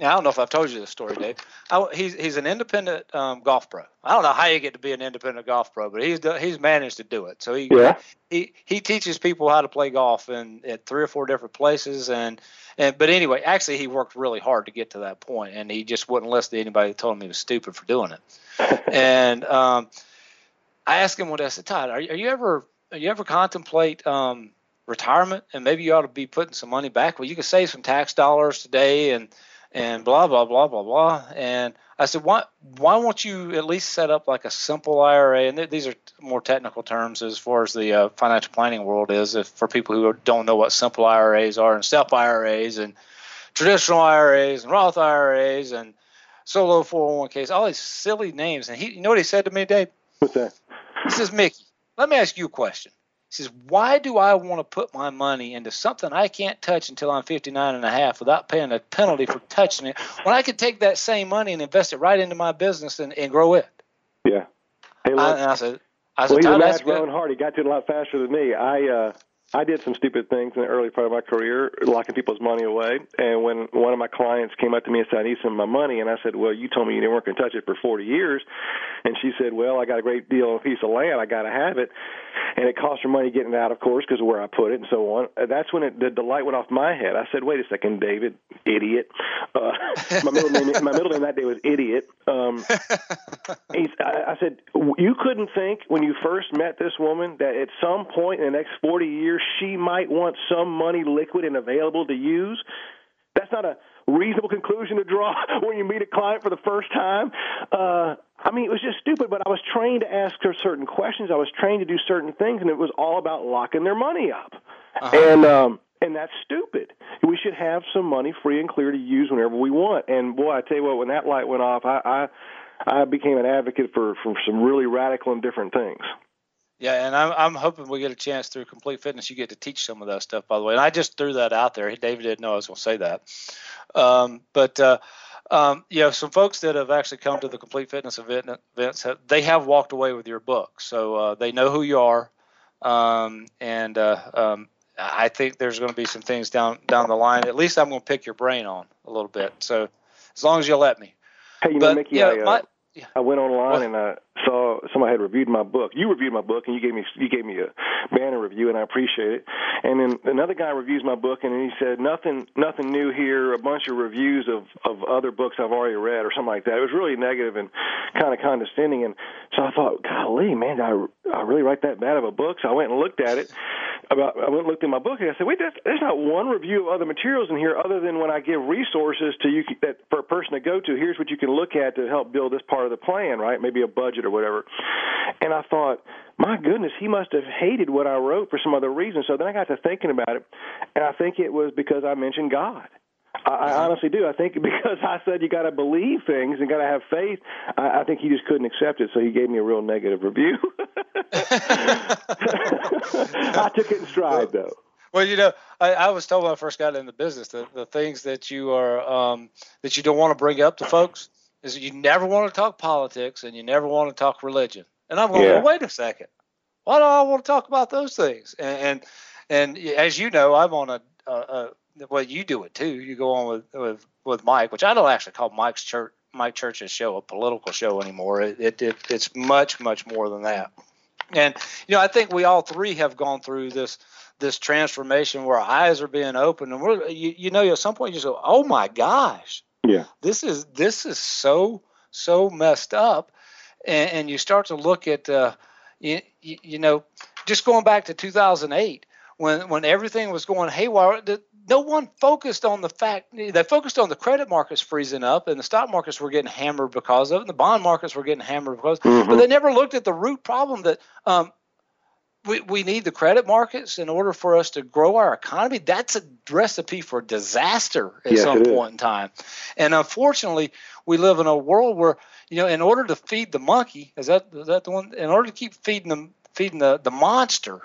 Now, I don't know if I've told you this story, Dave. I, he's he's an independent um, golf pro. I don't know how you get to be an independent golf pro, but he's he's managed to do it. So he yeah. he he teaches people how to play golf in at three or four different places, and and but anyway, actually he worked really hard to get to that point, and he just wouldn't listen to anybody that told him he was stupid for doing it. and um, I asked him what I said, Todd, are, are you ever are you ever contemplate um, retirement, and maybe you ought to be putting some money back? Well, you can save some tax dollars today and and blah blah blah blah blah. And I said, why why won't you at least set up like a simple IRA? And th- these are more technical terms as far as the uh, financial planning world is. If for people who don't know what simple IRAs are and SEP IRAs and traditional IRAs and Roth IRAs and solo 401ks, all these silly names. And he, you know what he said to me, Dave? What's that? He says, Mickey, let me ask you a question. He says, why do I want to put my money into something I can't touch until I'm 59 and a half without paying a penalty for touching it when I could take that same money and invest it right into my business and, and grow it? Yeah. Hey, look, I, and I said, I said, well, he's a man growing hard. He got to it a lot faster than me. I, uh, I did some stupid things in the early part of my career, locking people's money away. And when one of my clients came up to me and said, I need some of my money, and I said, Well, you told me you weren't going to touch it for 40 years. And she said, Well, I got a great deal on a piece of land. I got to have it. And it cost her money getting it out, of course, because of where I put it and so on. That's when it, the, the light went off my head. I said, Wait a second, David, idiot. Uh, my, middle name, my middle name that day was Idiot. Um, I, I said, You couldn't think when you first met this woman that at some point in the next 40 years, she might want some money liquid and available to use. That's not a reasonable conclusion to draw when you meet a client for the first time. Uh, I mean, it was just stupid, but I was trained to ask her certain questions. I was trained to do certain things, and it was all about locking their money up. Uh-huh. And, um, and that's stupid. We should have some money free and clear to use whenever we want. And boy, I tell you what, when that light went off, I, I I became an advocate for for some really radical and different things. Yeah, and I'm, I'm hoping we get a chance through Complete Fitness. You get to teach some of that stuff, by the way. And I just threw that out there. David didn't know I was going to say that. Um, but uh, um, you know, some folks that have actually come to the Complete Fitness event, events, have, they have walked away with your book, so uh, they know who you are. Um, and uh, um, I think there's going to be some things down down the line. At least I'm going to pick your brain on a little bit. So as long as you let me. Hey, you but, know, Mickey, yeah, I, uh, my, yeah. I went online and I saw somebody had reviewed my book. You reviewed my book and you gave me you gave me a banner review and I appreciate it. And then another guy reviews my book and he said nothing nothing new here. A bunch of reviews of of other books I've already read or something like that. It was really negative and kind of condescending. And so I thought, golly, man, I I really write that bad of a book. So I went and looked at it about I went and looked in my book and I said, wait, there's, there's not one review of other materials in here other than when I give resources to you that for a person to go to. Here's what you can look at to help build this part of the plan, right? Maybe a budget or whatever. And I thought, my goodness, he must have hated what I wrote for some other reason. So then I got to thinking about it, and I think it was because I mentioned God. I, I honestly do. I think because I said you got to believe things and got to have faith, I, I think he just couldn't accept it, so he gave me a real negative review. I took it in stride, though. Well, you know, I, I was told when I first got in the business that the things that you are um, that you don't want to bring up to folks is you never want to talk politics and you never want to talk religion. And I'm going, yeah. well, wait a second, why do I want to talk about those things? And and, and as you know, I'm on a, a, a well, you do it too. You go on with with with Mike, which I don't actually call Mike's church Mike Church's show a political show anymore. It, it, it it's much much more than that. And you know, I think we all three have gone through this this transformation where our eyes are being opened, and we're you, you know at some point you just go, oh my gosh, yeah, this is this is so so messed up, and, and you start to look at uh, you, you know just going back to 2008 when when everything was going haywire no one focused on the fact they focused on the credit markets freezing up and the stock markets were getting hammered because of it and the bond markets were getting hammered because mm-hmm. but they never looked at the root problem that um, we, we need the credit markets in order for us to grow our economy that's a recipe for disaster at yes, some point in time and unfortunately we live in a world where you know in order to feed the monkey is that is that the one in order to keep feeding them feeding the, the monster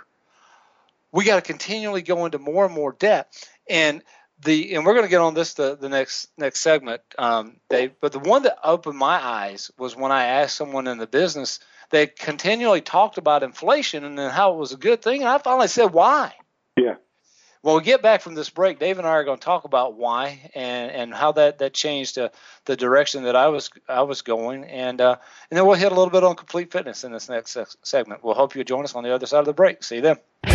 we got to continually go into more and more debt and the and we're going to get on this the, the next next segment, um, Dave. But the one that opened my eyes was when I asked someone in the business. They continually talked about inflation and then how it was a good thing, and I finally said why. Yeah. Well, we get back from this break. Dave and I are going to talk about why and, and how that, that changed uh, the direction that I was I was going, and uh, and then we'll hit a little bit on complete fitness in this next segment. We'll hope you join us on the other side of the break. See you then.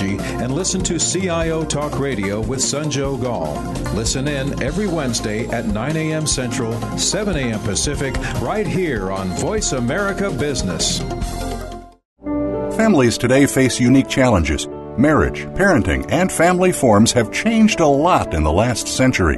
and listen to CIO Talk Radio with Sanjog Aul. Listen in every Wednesday at 9 a.m. Central, 7 a.m. Pacific, right here on Voice America Business. Families today face unique challenges. Marriage, parenting, and family forms have changed a lot in the last century.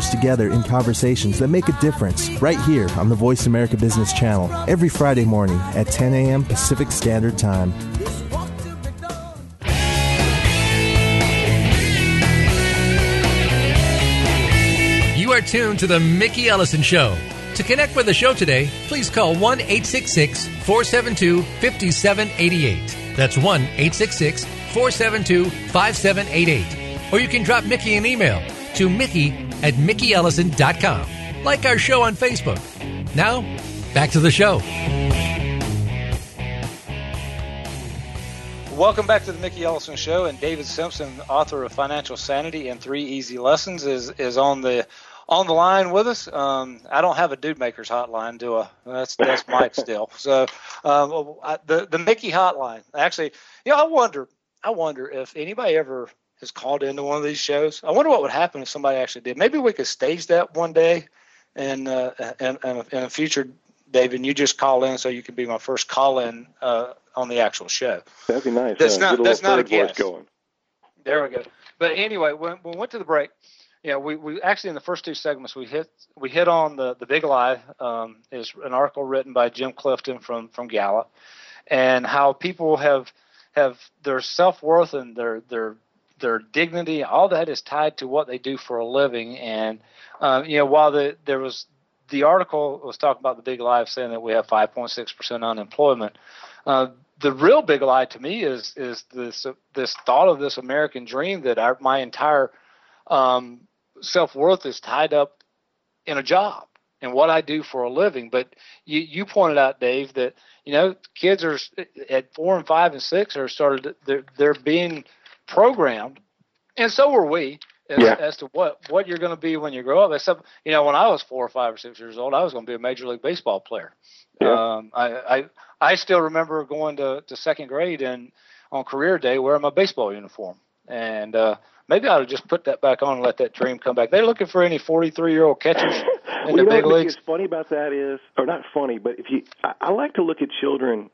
together in conversations that make a difference right here on the Voice America Business Channel every Friday morning at 10 a.m. Pacific Standard Time. You are tuned to the Mickey Ellison Show. To connect with the show today, please call 1 866 472 5788. That's 1 866 472 5788. Or you can drop Mickey an email to Mickey at MickeyEllison.com. Like our show on Facebook. Now, back to the show. Welcome back to the Mickey Ellison Show. And David Simpson, author of Financial Sanity and Three Easy Lessons, is, is on the on the line with us. Um, I don't have a dude makers hotline, do I? That's that's Mike still. So um, the the Mickey hotline. Actually, you know, I wonder I wonder if anybody ever has called into one of these shows. I wonder what would happen if somebody actually did. Maybe we could stage that one day, and uh, and, and in a future, David, you just call in so you can be my first call in uh, on the actual show. That'd be nice. That's yeah, not that's not a guess. Going. There we go. But anyway, when, when we went to the break, yeah, we, we actually in the first two segments we hit we hit on the the big lie um, is an article written by Jim Clifton from from Gallup, and how people have have their self worth and their their their dignity, all that is tied to what they do for a living. And uh, you know, while the there was the article was talking about the big lie, saying that we have 5.6 percent unemployment. Uh, the real big lie to me is is this uh, this thought of this American dream that our, my entire um, self worth is tied up in a job and what I do for a living. But you you pointed out, Dave, that you know kids are at four and five and six are started they're they're being programmed, and so were we. As, yeah. as to what what you're going to be when you grow up. Except, you know, when I was four or five or six years old, I was going to be a major league baseball player. Yeah. Um, I, I I still remember going to, to second grade and on career day wearing my baseball uniform. And uh, maybe I ought to just put that back on and let that dream come back. They're looking for any 43 year old catchers in well, the big leagues. What's funny about that is, or not funny, but if you, I, I like to look at children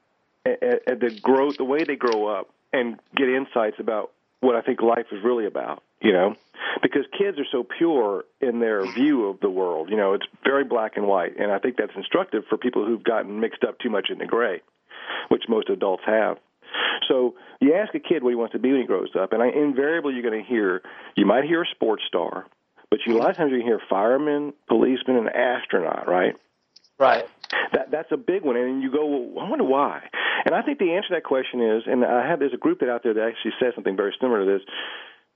at, at the growth, the way they grow up, and get insights about what I think life is really about. You know, because kids are so pure in their view of the world. You know, it's very black and white, and I think that's instructive for people who've gotten mixed up too much in the gray, which most adults have. So you ask a kid what he wants to be when he grows up, and I, invariably you're going to hear you might hear a sports star, but you a lot of times you hear fireman, policeman, and astronaut, right? Right. That that's a big one, and you go, well, I wonder why. And I think the answer to that question is, and I have there's a group that out there that actually says something very similar to this.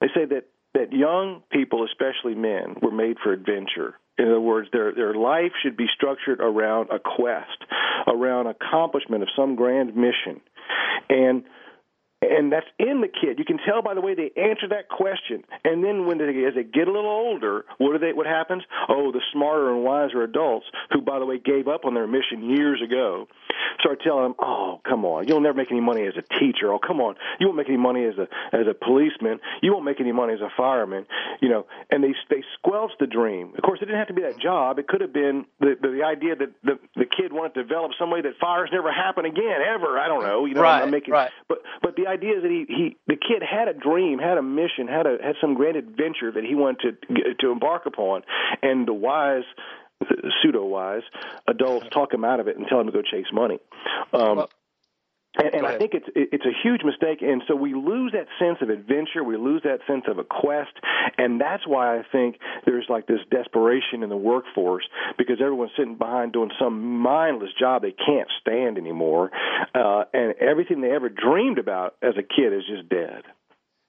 They say that that young people, especially men, were made for adventure. In other words, their their life should be structured around a quest, around accomplishment of some grand mission. And and that's in the kid. You can tell by the way they answer that question. And then when they, as they get a little older, what do they? What happens? Oh, the smarter and wiser adults, who by the way gave up on their mission years ago, start telling them, "Oh, come on, you'll never make any money as a teacher. Oh, come on, you won't make any money as a as a policeman. You won't make any money as a fireman." You know, and they they squelch the dream. Of course, it didn't have to be that job. It could have been the the, the idea that the the kid wanted to develop some way that fires never happen again ever. I don't know. You know, right, I'm making, right. but but the idea is that he, he the kid had a dream, had a mission, had a had some grand adventure that he wanted to to embark upon, and the wise pseudo wise adults talk him out of it and tell him to go chase money. Um, Well, and, and I think it's it's a huge mistake, and so we lose that sense of adventure, we lose that sense of a quest, and that's why I think there's like this desperation in the workforce because everyone's sitting behind doing some mindless job they can't stand anymore, uh, and everything they ever dreamed about as a kid is just dead.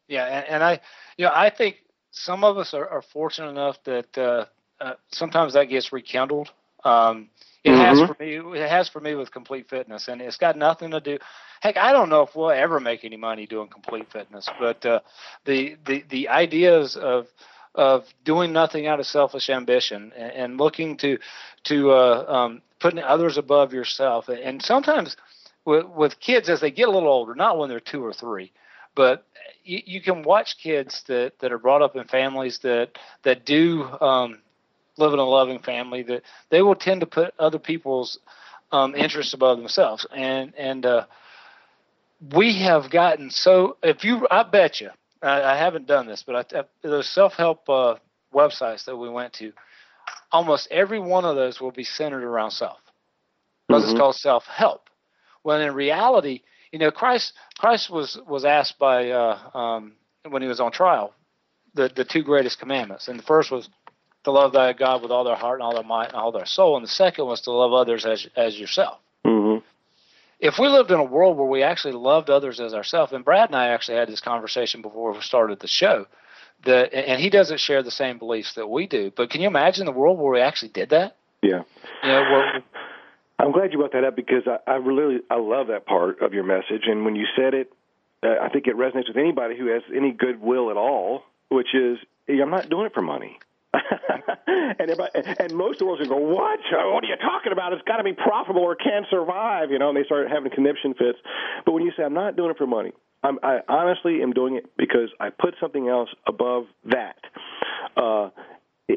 Yeah, and, and I, you know, I think some of us are, are fortunate enough that uh, uh, sometimes that gets rekindled. Um, it has Mhm. for me. It has for me with complete fitness, and it's got nothing to do. Heck, I don't know if we'll ever make any money doing complete fitness, but uh, the the the ideas of of doing nothing out of selfish ambition and, and looking to to uh, um, putting others above yourself, and sometimes with, with kids as they get a little older, not when they're two or three, but you, you can watch kids that, that are brought up in families that that do um, live in a loving family that they will tend to put other people's um, interests above themselves, and and uh, we have gotten so. If you, I bet you, I, I haven't done this, but I, I, those self help uh, websites that we went to, almost every one of those will be centered around self, because Mhm. it's called self help. When in reality, you know, Christ Christ was was asked by uh, um, when he was on trial, the the two greatest commandments, and the first was to love thy God with all their heart and all their might and all their soul, and the second was to love others as as yourself. hmm If we lived in a world where we actually loved others as ourselves, and Brad and I actually had this conversation before we started the show, that and he doesn't share the same beliefs that we do. But can you imagine the world where we actually did that? Yeah. You know, where I'm glad you brought that up because I, I really I love that part of your message, and when you said it, uh, I think it resonates with anybody who has any goodwill at all. Which is, hey, I'm not doing it for money. And and most of the world's gonna go, what? What are you talking about? It's got to be profitable or can't survive, you know. And they start having conniption fits. But when you say I'm not doing it for money, I'm, I honestly am doing it because I put something else above that. Uh,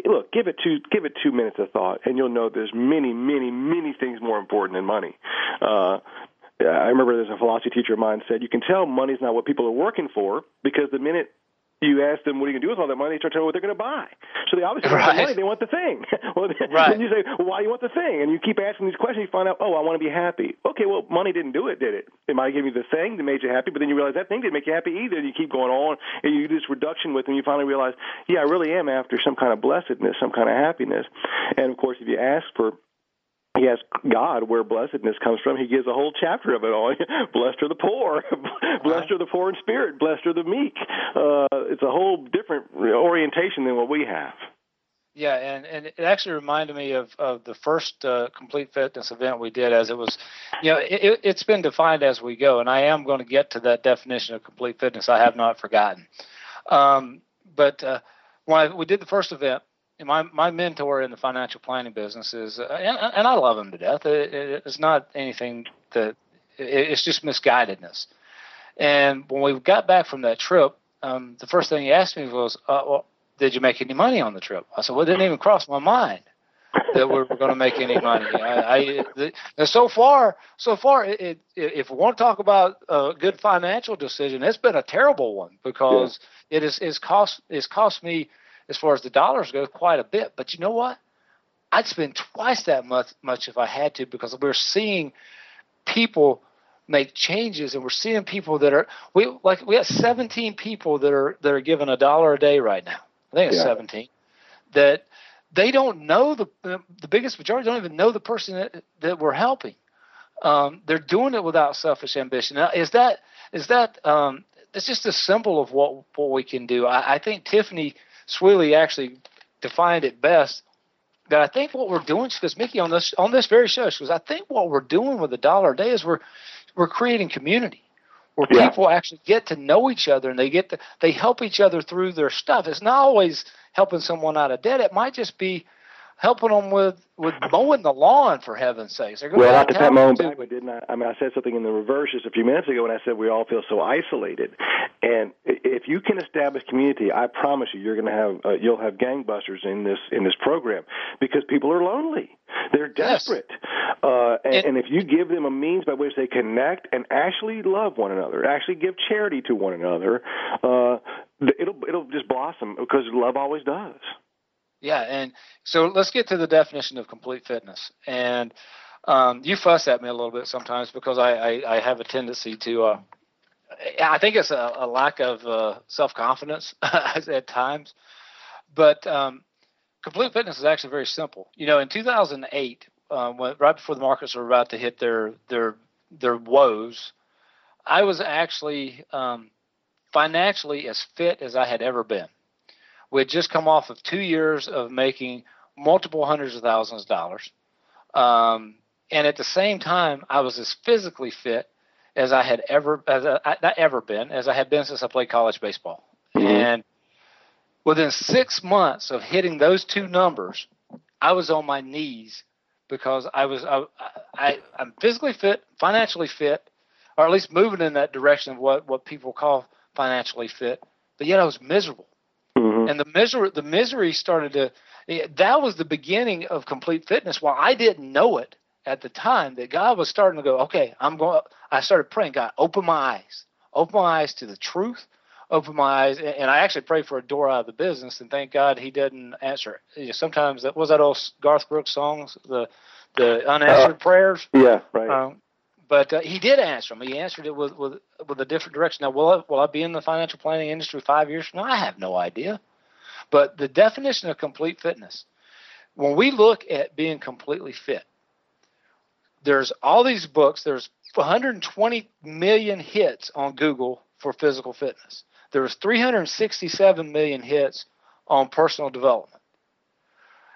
look, give it two give it two minutes of thought, and you'll know there's many, many, many things more important than money. Uh, I remember there's a philosophy teacher of mine said you can tell money's not what people are working for because the minute you ask them what are you going to do with all that money, they start telling you what they're going to buy. So they obviously want the money, they want the thing. well, then, Right. then you say, well, why do you want the thing? And you keep asking these questions, you find out, oh, I want to be happy. Okay, well, money didn't do it, did it? It might have given you the thing that made you happy, but then you realize that thing didn't make you happy either. And you keep going on, and you do this reduction with them. You finally realize, yeah, I really am after some kind of blessedness, some kind of happiness. And of course, if you ask for he asks God where blessedness comes from. He gives a whole chapter of it all. blessed are the poor, blessed are the poor in spirit, blessed are the meek. Uh, it's a whole different orientation than what we have. Yeah, and, and it actually reminded me of, of the first uh, complete fitness event we did, as it was, you know, it, it's been defined as we go, and I am going to get to that definition of complete fitness. I have not forgotten. Um, but uh, when I, we did the first event, and my my mentor in the financial planning business is, uh, and, and I love him to death. It, it, it's not anything that it, it's just misguidedness. And when we got back from that trip, um, the first thing he asked me was, uh, well, "Did you make any money on the trip?" I said, "Well, it didn't even cross my mind that we were going to make any money." I, I the, so far, so far, it, it, if we want to talk about a good financial decision, it's been a terrible one because it is is cost it's cost me as far as the dollars go quite a bit. But you know what? I'd spend twice that much much if I had to because we're seeing people make changes and we're seeing people that are we like we have 17 people that are that are given a dollar a day right now. I think it's Yeah. 17 that they don't know the the biggest majority don't even know the person that, that we're helping. Um, they're doing it without selfish ambition. Now, is that is that um, it's just a symbol of what what we can do. I, I think Tiffany Swilly actually defined it best. That I think what we're doing, because Mickey on this on this very show, she goes, I think what we're doing with a dollar a day is we're we're creating community. where yeah. people actually get to know each other and they get to they help each other through their stuff. It's not always helping someone out of debt. It might just be helping them with with mowing the lawn for heaven's sakes. well, not to pat my own back, but didn't I? I mean, I said something in the reverse just a few minutes ago and I said we all feel so isolated. And if you can establish community, I promise you, you're going to have uh, you'll have gangbusters in this in this program because people are lonely. They're desperate, yes. uh, and, and, and if you give them a means by which they connect and actually love one another, actually give charity to one another, uh, it'll it'll just blossom because love always does. Yeah, and so let's get to the definition of complete fitness. And um, you fuss at me a little bit sometimes because I, I, I have a tendency to. Uh, I think it's a, a lack of uh, self confidence at times, but um, complete fitness is actually very simple. You know, in 2008, um, when, right before the markets were about to hit their their their woes, I was actually um, financially as fit as I had ever been. We had just come off of two years of making multiple hundreds of thousands of dollars. Um, and at the same time, I was as physically fit as I had ever, as I, not ever been, as I had been since I played college baseball. Mm-hmm. And within six months of hitting those two numbers, I was on my knees because I was I, I I'm physically fit, financially fit, or at least moving in that direction of what what people call financially fit. But yet I was miserable. Mm-hmm. And the misery, the misery started to. That was the beginning of complete fitness. While I didn't know it at the time, that God was starting to go. Okay, I'm going. I started praying. God, open my eyes. Open my eyes to the truth. Open my eyes, and I actually prayed for a door out of the business, and thank God He didn't answer it. Sometimes that was that old Garth Brooks songs, the the unanswered uh, prayers. Yeah, right. Um, but uh, he did answer them. He answered it with, with with a different direction. Now, will I, will I be in the financial planning industry five years from now? I have no idea. But the definition of complete fitness, when we look at being completely fit, there's all these books. There's 120 million hits on Google for physical fitness. There's 367 million hits on personal development.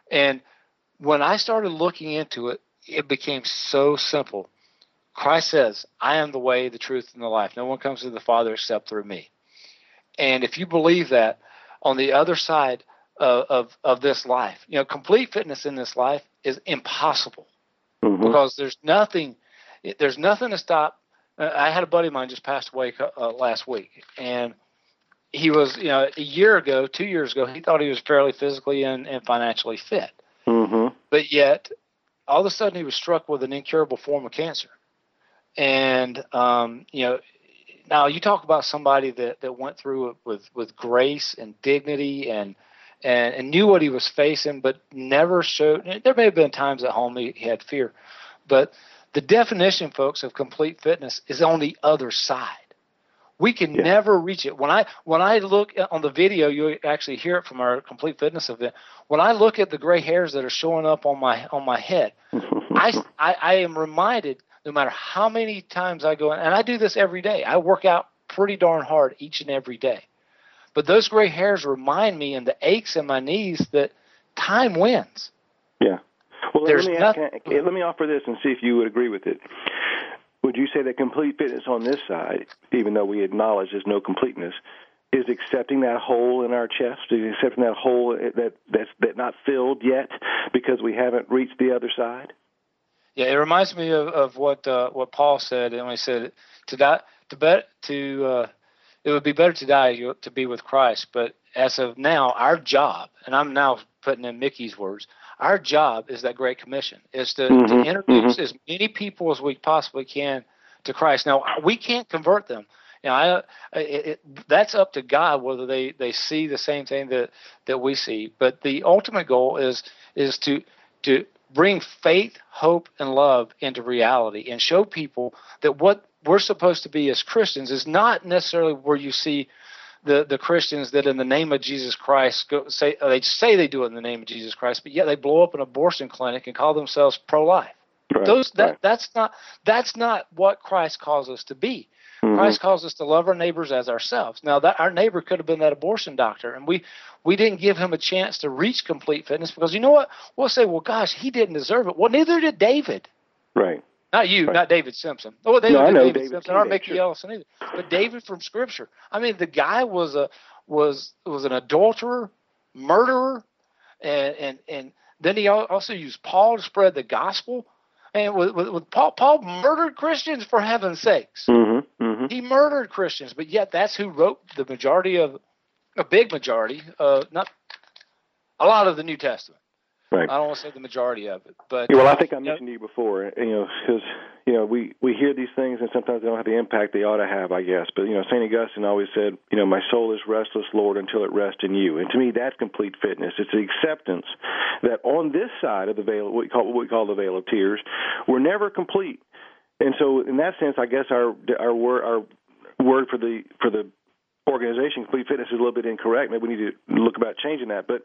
And when I started looking into it, it became so simple Christ says, I am the way, the truth, and the life. No one comes to the Father except through me. And if you believe that, on the other side of, of, of this life, you know, complete fitness in this life is impossible mm-hmm. because there's nothing, there's nothing to stop. Uh, I had a buddy of mine just passed away uh, last week, and he was, you know, a year ago, two years ago, he thought he was fairly physically and, and financially fit. Mm-hmm. But yet, all of a sudden, he was struck with an incurable form of cancer and um, you know now you talk about somebody that, that went through it with, with grace and dignity and, and and knew what he was facing, but never showed. There may have been times at home he, he had fear, but the definition, folks, of complete fitness is on the other side. We can yeah. never reach it. When I when I look on the video, you actually hear it from our complete fitness event. When I look at the gray hairs that are showing up on my on my head, I, I I am reminded no matter how many times I go in, and I do this every day. I work out pretty darn hard each and every day. But those gray hairs remind me and the aches in my knees that time wins. Yeah. Well, There's let me, nothing, eh, let me offer this and see if you would agree with it. Would you say that complete fitness on this side, even though we acknowledge there's no completeness, is accepting that hole in our chest, is accepting that hole that that's that not filled yet because we haven't reached the other side? Yeah, it reminds me of, of what uh, what Paul said, and he said to die to bet to uh, it would be better to die to be with Christ. But as of now, our job, and I'm now putting in Mickey's words, our job is that Great Commission is to, mm-hmm, to introduce mm-hmm. as many people as we possibly can to Christ. Now we can't convert them. You know, I, it, it, that's up to God whether they, they see the same thing that, that we see. But the ultimate goal is is to to bring faith, hope, and love into reality and show people that what we're supposed to be as Christians is not necessarily where you see the, the Christians that in the name of Jesus Christ go, say they say they do it in the name of Jesus Christ, but yet they blow up an abortion clinic and call themselves pro life. Right, Those that right. that's not that's not what Christ calls us to be. Mm-hmm. Christ calls us to love our neighbors as ourselves. Now that our neighbor could have been that abortion doctor, and we we didn't give him a chance to reach complete fitness because you know what? We'll say, well, gosh, he didn't deserve it. Well, neither did David. Right. Not you, right. not David Simpson. Oh, they no, don't know David, David Simpson or Mickey. Ellison either. But David from Scripture. I mean, the guy was a was was an adulterer, murderer, and and and then he also used Paul to spread the gospel. And with, with, with Paul, Paul murdered Christians for heaven's sakes. Mm-hmm, mm-hmm. He murdered Christians, but yet that's who wrote the majority of a big majority, uh, not a lot of the New Testament. Right. I don't want to say the majority of it, but well, I think I mentioned to you before, you know, because you know we we hear these things and sometimes they don't have the impact they ought to have, I guess. But you know, Saint Augustine always said, you know, my soul is restless, Lord, until it rests in you. And to me, that's complete fitness. It's the acceptance that on this side of the veil, what we call what we call the veil of tears, we're never complete. And so, in that sense, I guess our our word our word for the for the organization, complete fitness is a little bit incorrect. Maybe we need to look about changing that. But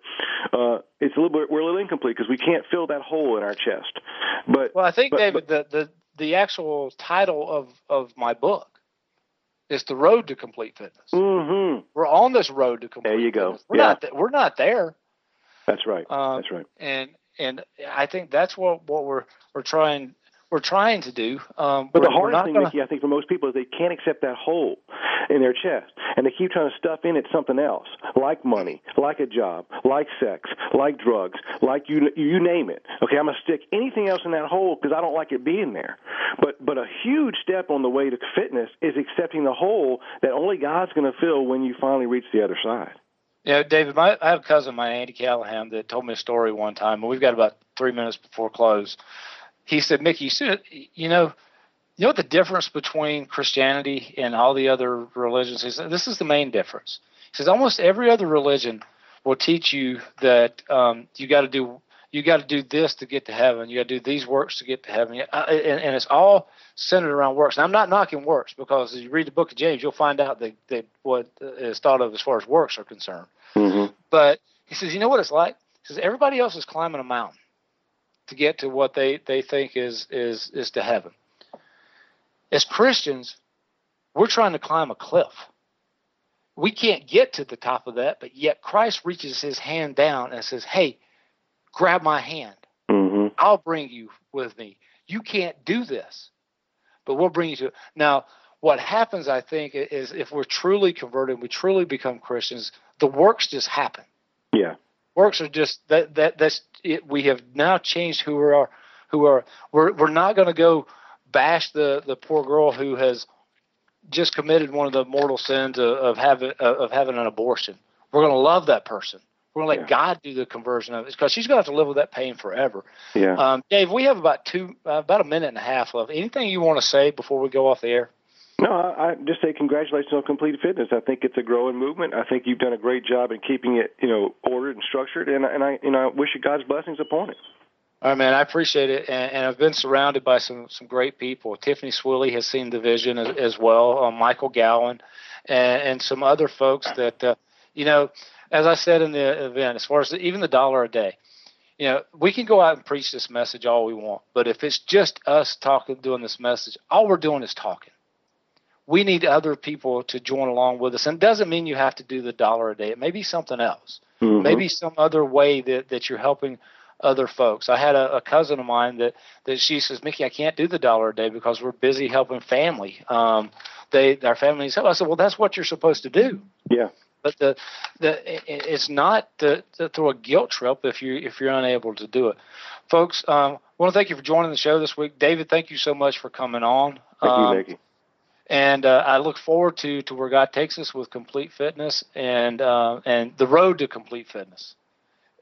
uh, it's a little bit we're a little incomplete because we can't fill that hole in our chest. But well, I think but, David, but, the, the the actual title of of my book is the road to complete fitness. Mm-hmm. We're on this road to complete. There you go. Fitness. We're yeah. not th- we're not there. That's right. Um, that's right. And and I think that's what what we're we're trying we're trying to do. Um, but the hardest thing, gonna... Mickey, I think for most people is they can't accept that hole in their chest, and they keep trying to stuff in it something else, like money, like a job, like sex, like drugs, like you you name it. Okay, I'm gonna stick anything else in that hole because I don't like it being there. But but a huge step on the way to fitness is accepting the hole that only God's going to fill when you finally reach the other side. Yeah, David, my, I have a cousin, my Andy Callahan, that told me a story one time, and we've got about three minutes before close he said, Mickey, you know, you know what the difference between Christianity and all the other religions is? This is the main difference. He says almost every other religion will teach you that um, you got to do you got to do this to get to heaven. You got to do these works to get to heaven, and, and it's all centered around works. And I'm not knocking works because as you read the book of James, you'll find out that, that what is thought of as far as works are concerned. Mm-hmm. But he says, you know what it's like? He says everybody else is climbing a mountain to get to what they, they think is, is, is to heaven. As Christians, we're trying to climb a cliff. We can't get to the top of that, but yet Christ reaches his hand down and says, Hey, grab my hand. Mm-hmm. I'll bring you with me. You can't do this, but we'll bring you to it. Now, what happens, I think, is if we're truly converted, we truly become Christians, the works just happen. Yeah works are just that that that's it, we have now changed who we are who are we're we're not going to go bash the the poor girl who has just committed one of the mortal sins of, of having of having an abortion. We're going to love that person. We're going to let yeah. God do the conversion of it because she's going to have to live with that pain forever. Yeah. Um, Dave, we have about two, uh, about a minute and a half left. Anything you want to say before we go off the air? No, I, I just say congratulations on complete fitness. I think it's a growing movement. I think you've done a great job in keeping it, you know, ordered and structured, and and I, you know, I wish you God's blessings upon it. All right, man. I appreciate it, and, and I've been surrounded by some some great people. Tiffany Swilly has seen the vision as, as well. Uh, Michael Gowan, and, and some other folks that, uh, you know, as I said in the event, as far as the, even the dollar a day, you know, we can go out and preach this message all we want, but if it's just us talking, doing this message, all we're doing is talking we need other people to join along with us. And it doesn't mean you have to do the dollar a day. It may be something else. Mm-hmm. Maybe some other way that, that you're helping other folks. I had a, a cousin of mine that, that she says, Mickey, I can't do the dollar a day because we're busy helping family. Um, they our families help. I said, well, that's what you're supposed to do. Yeah. But the the it's not to, to throw a guilt trip if you if you're unable to do it, folks. Um, I want to thank you for joining the show this week, David. Thank you so much for coming on. Thank um, you, Mickey and uh, I look forward to to where God takes us with complete fitness and uh, and the road to complete fitness,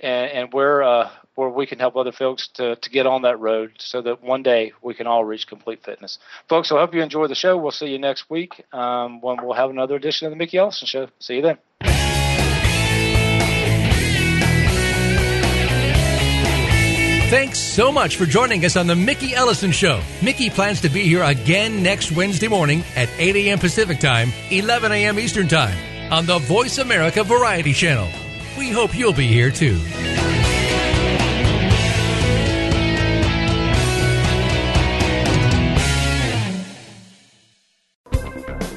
and, and where uh, where we can help other folks to to get on that road, so that one day we can all reach complete fitness. Folks, I hope you enjoy the show. We'll see you next week um, when we'll have another edition of the Mickey Ellison Show. See you then. So much for joining us on the Mickey Ellison Show. Mickey plans to be here again next Wednesday morning at 8 a.m. Pacific Time, 11 a.m. Eastern Time on the Voice America Variety Channel. We hope you'll be here too.